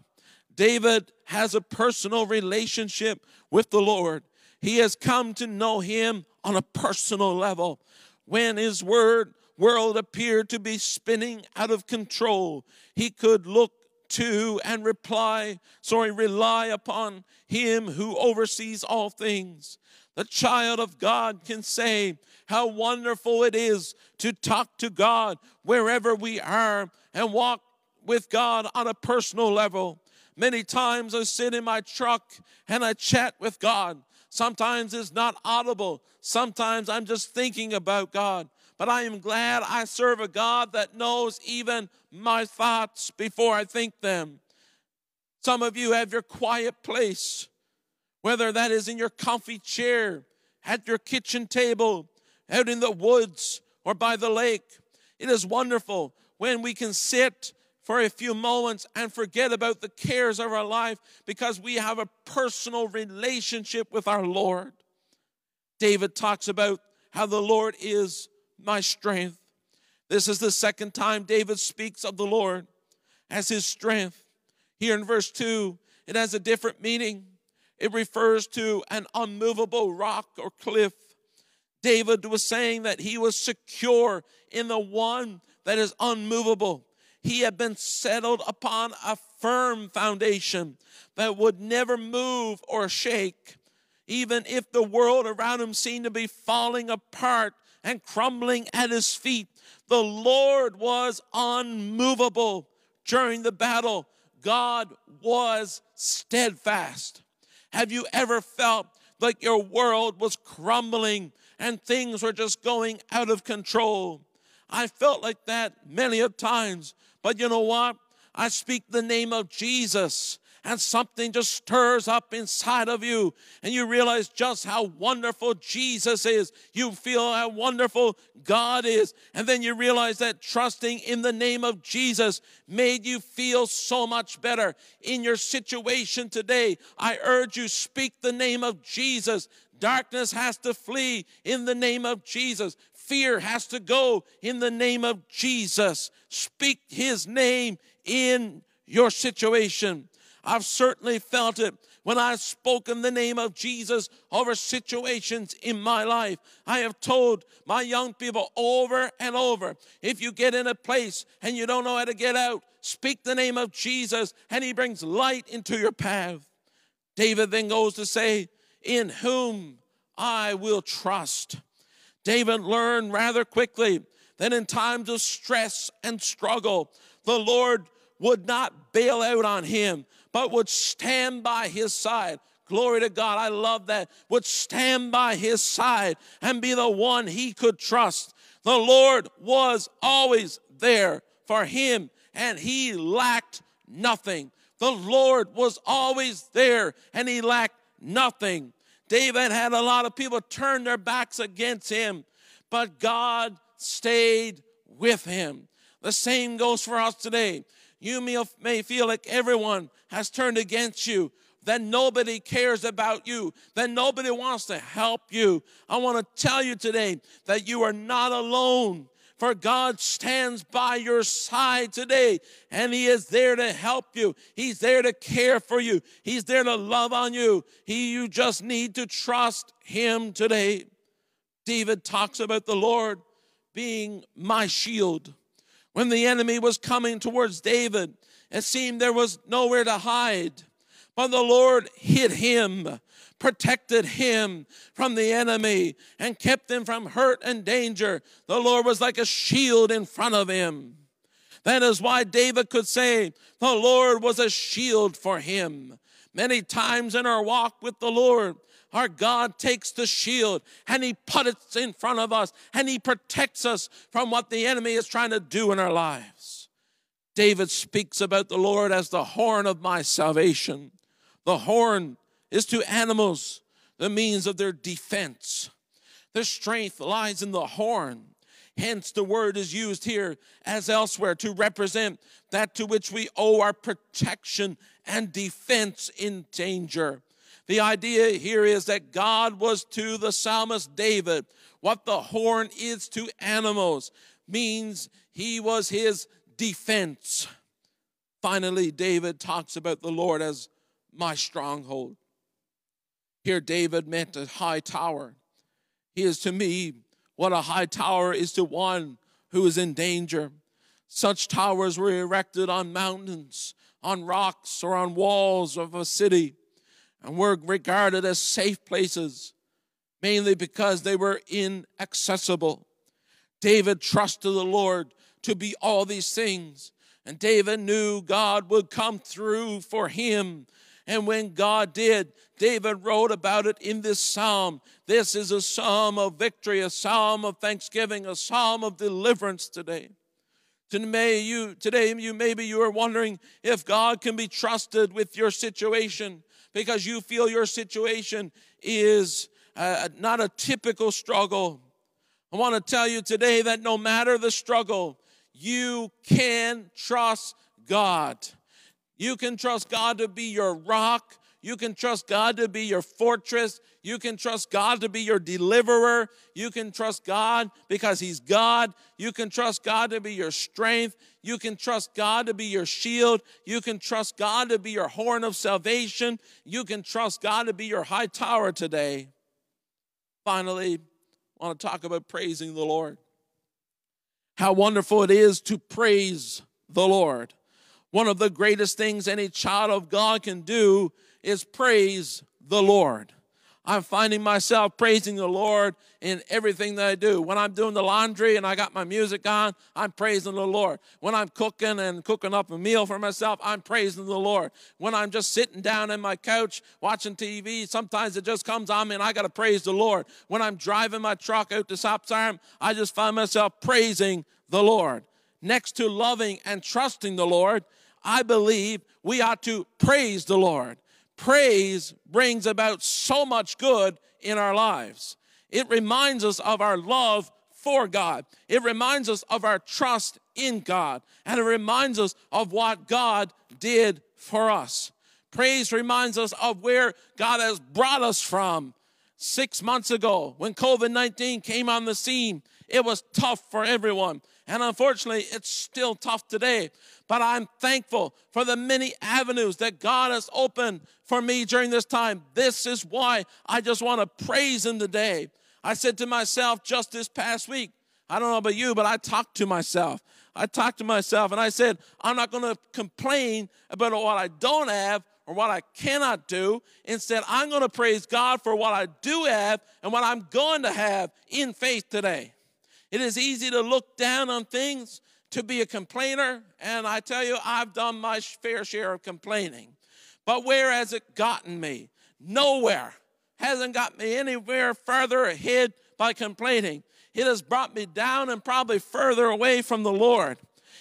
David has a personal relationship with the Lord. He has come to know him on a personal level. When his word world appeared to be spinning out of control, he could look to and reply, sorry, rely upon him who oversees all things. The child of God can say, How wonderful it is to talk to God wherever we are and walk with God on a personal level. Many times I sit in my truck and I chat with God. Sometimes it's not audible. Sometimes I'm just thinking about God. But I am glad I serve a God that knows even my thoughts before I think them. Some of you have your quiet place, whether that is in your comfy chair, at your kitchen table, out in the woods, or by the lake. It is wonderful when we can sit for a few moments and forget about the cares of our life because we have a personal relationship with our Lord. David talks about how the Lord is my strength. This is the second time David speaks of the Lord as his strength. Here in verse 2, it has a different meaning. It refers to an unmovable rock or cliff. David was saying that he was secure in the one that is unmovable. He had been settled upon a firm foundation that would never move or shake. Even if the world around him seemed to be falling apart and crumbling at his feet, the Lord was unmovable during the battle. God was steadfast. Have you ever felt like your world was crumbling and things were just going out of control? I felt like that many of times. But you know what? I speak the name of Jesus and something just stirs up inside of you and you realize just how wonderful Jesus is. You feel how wonderful God is. And then you realize that trusting in the name of Jesus made you feel so much better in your situation today. I urge you speak the name of Jesus. Darkness has to flee in the name of Jesus. Fear has to go in the name of Jesus. Speak his name in your situation. I've certainly felt it when I've spoken the name of Jesus over situations in my life. I have told my young people over and over if you get in a place and you don't know how to get out, speak the name of Jesus and he brings light into your path. David then goes to say, In whom I will trust. David learned rather quickly that in times of stress and struggle, the Lord would not bail out on him, but would stand by his side. Glory to God. I love that. Would stand by his side and be the one he could trust. The Lord was always there for him, and he lacked nothing. The Lord was always there, and he lacked nothing. David had a lot of people turn their backs against him, but God stayed with him. The same goes for us today. You may, feel like everyone has turned against you, that nobody cares about you, that nobody wants to help you. I want to tell you today that you are not alone. For God stands by your side today and He is there to help you. He's there to care for you. He's there to love on you. He, you just need to trust Him today. David talks about the Lord being my shield. When the enemy was coming towards David, it seemed there was nowhere to hide. But the Lord hid him, protected him from the enemy, and kept him from hurt and danger. The Lord was like a shield in front of him. That is why David could say, The Lord was a shield for him. Many times in our walk with the Lord, our God takes the shield and He puts it in front of us and He protects us from what the enemy is trying to do in our lives. David speaks about the Lord as the horn of my salvation. The horn is to animals the means of their defense. Their strength lies in the horn. Hence, the word is used here as elsewhere to represent that to which we owe our protection and defense in danger. The idea here is that God was to the psalmist David what the horn is to animals, means he was his defense. Finally, David talks about the Lord as my stronghold. Here, David meant a high tower. He is to me what a high tower is to one who is in danger. Such towers were erected on mountains, on rocks, or on walls of a city and were regarded as safe places, mainly because they were inaccessible. David trusted the Lord to be all these things, and David knew God would come through for him. And when God did, David wrote about it in this psalm. This is a psalm of victory, a psalm of thanksgiving, a psalm of deliverance today. Today you, today you maybe you are wondering if God can be trusted with your situation because you feel your situation is uh, not a typical struggle. I want to tell you today that no matter the struggle, you can trust God. You can trust God to be your rock, You can trust God to be your fortress. You can trust God to be your deliverer. You can trust God because He's God. You can trust God to be your strength. You can trust God to be your shield. You can trust God to be your horn of salvation. You can trust God to be your high tower today. Finally, I want to talk about praising the Lord. How wonderful it is to praise the Lord. One of the greatest things any child of God can do is praise the Lord. I'm finding myself praising the Lord in everything that I do. When I'm doing the laundry and I got my music on, I'm praising the Lord. When I'm cooking and cooking up a meal for myself, I'm praising the Lord. When I'm just sitting down in my couch watching TV, sometimes it just comes on me and I got to praise the Lord. When I'm driving my truck out to South Sarm, I just find myself praising the Lord. Next to loving and trusting the Lord, I believe we ought to praise the Lord praise brings about so much good in our lives. It reminds us of our love for God. It reminds us of our trust in God. And it reminds us of what God did for us. Praise reminds us of where God has brought us from. Six months ago, when COVID 19 came on the scene, it was tough for everyone. And unfortunately, it's still tough today. But I'm thankful for the many avenues that God has opened for me during this time. This is why I just want to praise Him today. I said to myself just this past week, I don't know about you, but I talked to myself. I talked to myself and I said, I'm not going to complain about what I don't have or what I cannot do. Instead, I'm going to praise God for what I do have and what I'm going to have in faith today. It is easy to look down on things, to be a complainer, and I tell you, I've done my fair share of complaining. But where has it gotten me? Nowhere. Hasn't got me anywhere further ahead by complaining. It has brought me down and probably further away from the Lord.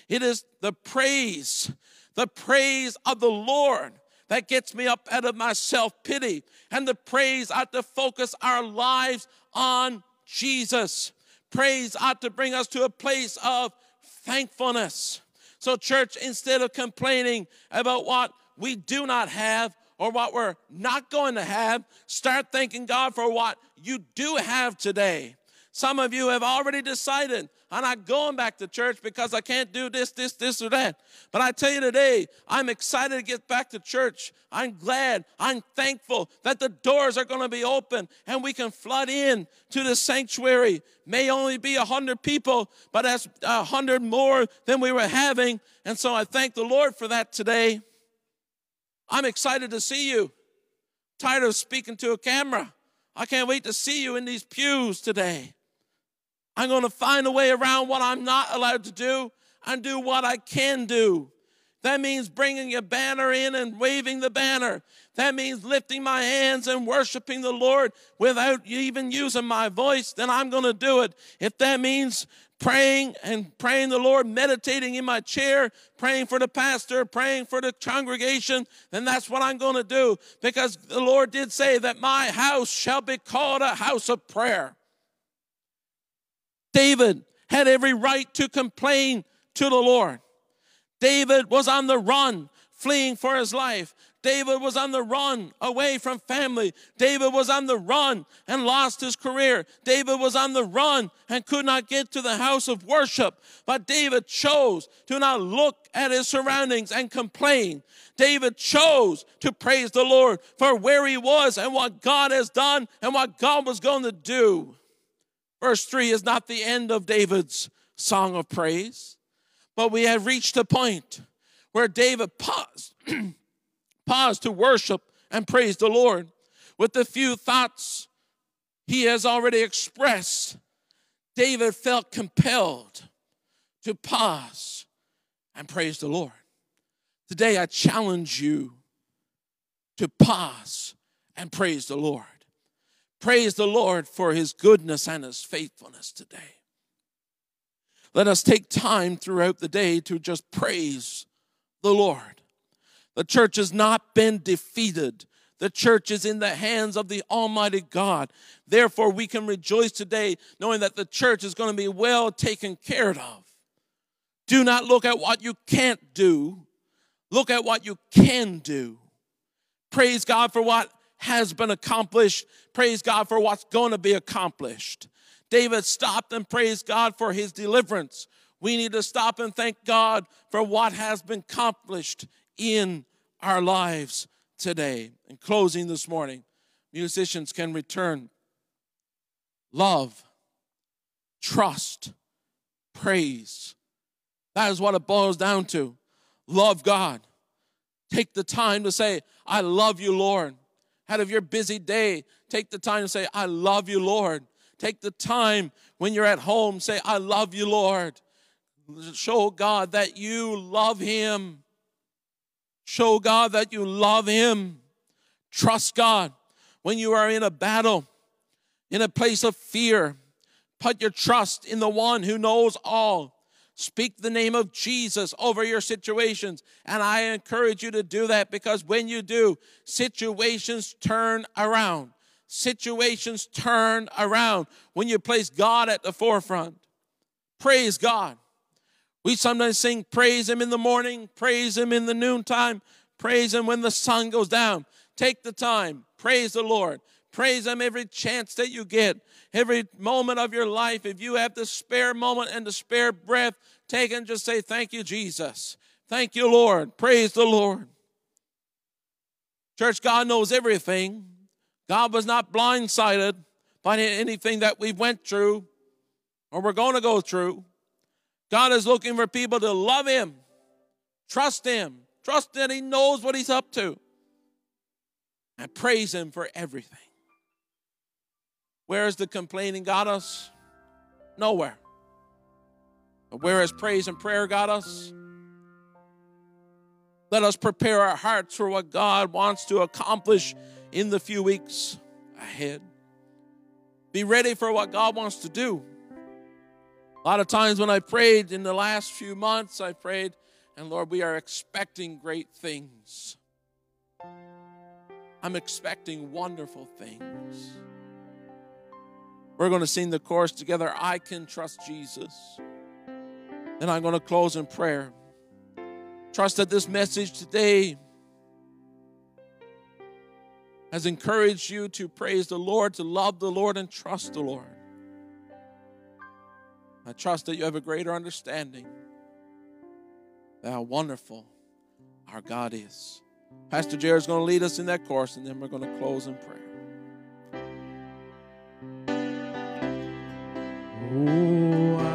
It is the praise, the praise of the Lord that gets me up out of my self pity. And the praise ought to focus our lives on Jesus. Praise ought to bring us to a place of thankfulness. So, church, instead of complaining about what we do not have or what we're not going to have, start thanking God for what you do have today. Some of you have already decided, I'm not going back to church because I can't do this, this, this, or that. But I tell you today, I'm excited to get back to church. I'm glad, I'm thankful that the doors are going to be open and we can flood in to the sanctuary. May only be a hundred people, but that's a hundred more than we were having. And so I thank the Lord for that today. I'm excited to see you. Tired of speaking to a camera. I can't wait to see you in these pews today. I'm going to find a way around what I'm not allowed to do and do what I can do. That means bringing a banner in and waving the banner. That means lifting my hands and worshiping the Lord without even using my voice, then I'm going to do it. If that means praying and praying the Lord, meditating in my chair, praying for the pastor, praying for the congregation, then that's what I'm going to do because the Lord did say that my house shall be called a house of prayer. David had every right to complain to the Lord. David was on the run, fleeing for his life. David was on the run away from family. David was on the run and lost his career. David was on the run and could not get to the house of worship. But David chose to not look at his surroundings and complain. David chose to praise the Lord for where he was and what God has done and what God was going to do. Verse 3 is not the end of David's song of praise, but we have reached a point where David paused, paused to worship and praise the Lord with the few thoughts he has already expressed. David felt compelled to pause and praise the Lord. Today, I challenge you to pause and praise the Lord. Praise the Lord for his goodness and his faithfulness today. Let us take time throughout the day to just praise the Lord. The church has not been defeated. The church is in the hands of the Almighty God. Therefore, we can rejoice today knowing that the church is going to be well taken care of. Do not look at what you can't do, look at what you can do. Praise God for what has been accomplished. Praise God for what's going to be accomplished. David stopped and praised God for his deliverance. We need to stop and thank God for what has been accomplished in our lives today. In closing this morning, musicians can return love, trust, praise. That is what it boils down to. Love God. Take the time to say, I love you, Lord. Out of your busy day, take the time to say, I love you, Lord. Take the time when you're at home, say, I love you, Lord. Show God that you love Him. Show God that you love Him. Trust God. When you are in a battle, in a place of fear, put your trust in the one who knows all. Speak the name of Jesus over your situations. And I encourage you to do that because when you do, situations turn around. Situations turn around when you place God at the forefront. Praise God. We sometimes sing, Praise Him in the morning, praise Him in the noontime, praise Him when the sun goes down. Take the time, praise the Lord. Praise Him every chance that you get, every moment of your life. If you have the spare moment and the spare breath, take and just say, Thank you, Jesus. Thank you, Lord. Praise the Lord. Church, God knows everything. God was not blindsided by anything that we went through or we're going to go through. God is looking for people to love Him, trust Him, trust that He knows what He's up to, and praise Him for everything. Where has the complaining got us? Nowhere. But where has praise and prayer got us? Let us prepare our hearts for what God wants to accomplish in the few weeks ahead. Be ready for what God wants to do. A lot of times when I prayed in the last few months, I prayed, and Lord, we are expecting great things. I'm expecting wonderful things. We're going to sing the chorus together I Can Trust Jesus. Then I'm going to close in prayer. Trust that this message today has encouraged you to praise the Lord, to love the Lord, and trust the Lord. I trust that you have a greater understanding of how wonderful our God is. Pastor Jared's going to lead us in that course, and then we're going to close in prayer. Oh,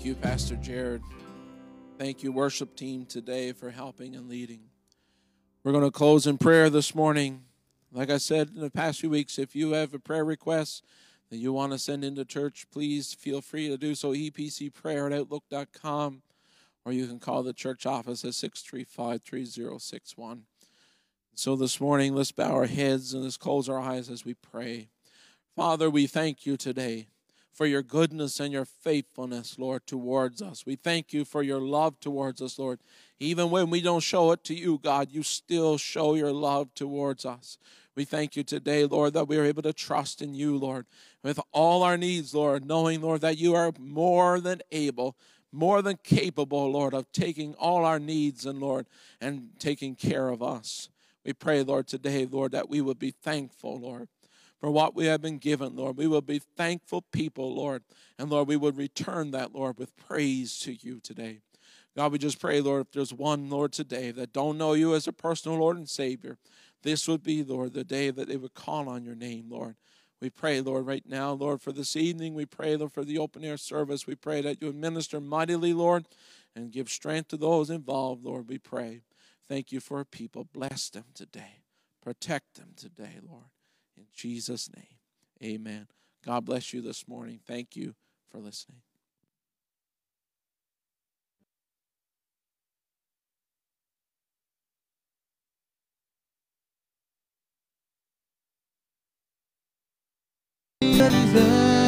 Thank you, Pastor Jared. Thank you, worship team, today for helping and leading. We're going to close in prayer this morning. Like I said in the past few weeks, if you have a prayer request that you want to send into church, please feel free to do so. EPCprayer at outlook.com, or you can call the church office at 635 3061. So this morning, let's bow our heads and let's close our eyes as we pray. Father, we thank you today for your goodness and your faithfulness, Lord, towards us. We thank you for your love towards us, Lord. Even when we don't show it to you, God, you still show your love towards us. We thank you today, Lord, that we are able to trust in you, Lord, with all our needs, Lord, knowing, Lord, that you are more than able, more than capable, Lord, of taking all our needs and, Lord, and taking care of us. We pray, Lord, today, Lord, that we would be thankful, Lord for what we have been given, Lord. We will be thankful people, Lord. And Lord, we would return that, Lord, with praise to you today. God, we just pray, Lord, if there's one, Lord, today that don't know you as a personal Lord and Savior, this would be, Lord, the day that they would call on your name, Lord. We pray, Lord, right now, Lord, for this evening. We pray, Lord, for the open air service. We pray that you would minister mightily, Lord, and give strength to those involved, Lord. We pray. Thank you for our people. Bless them today. Protect them today, Lord. In Jesus' name, amen. God bless you this morning. Thank you for listening. Like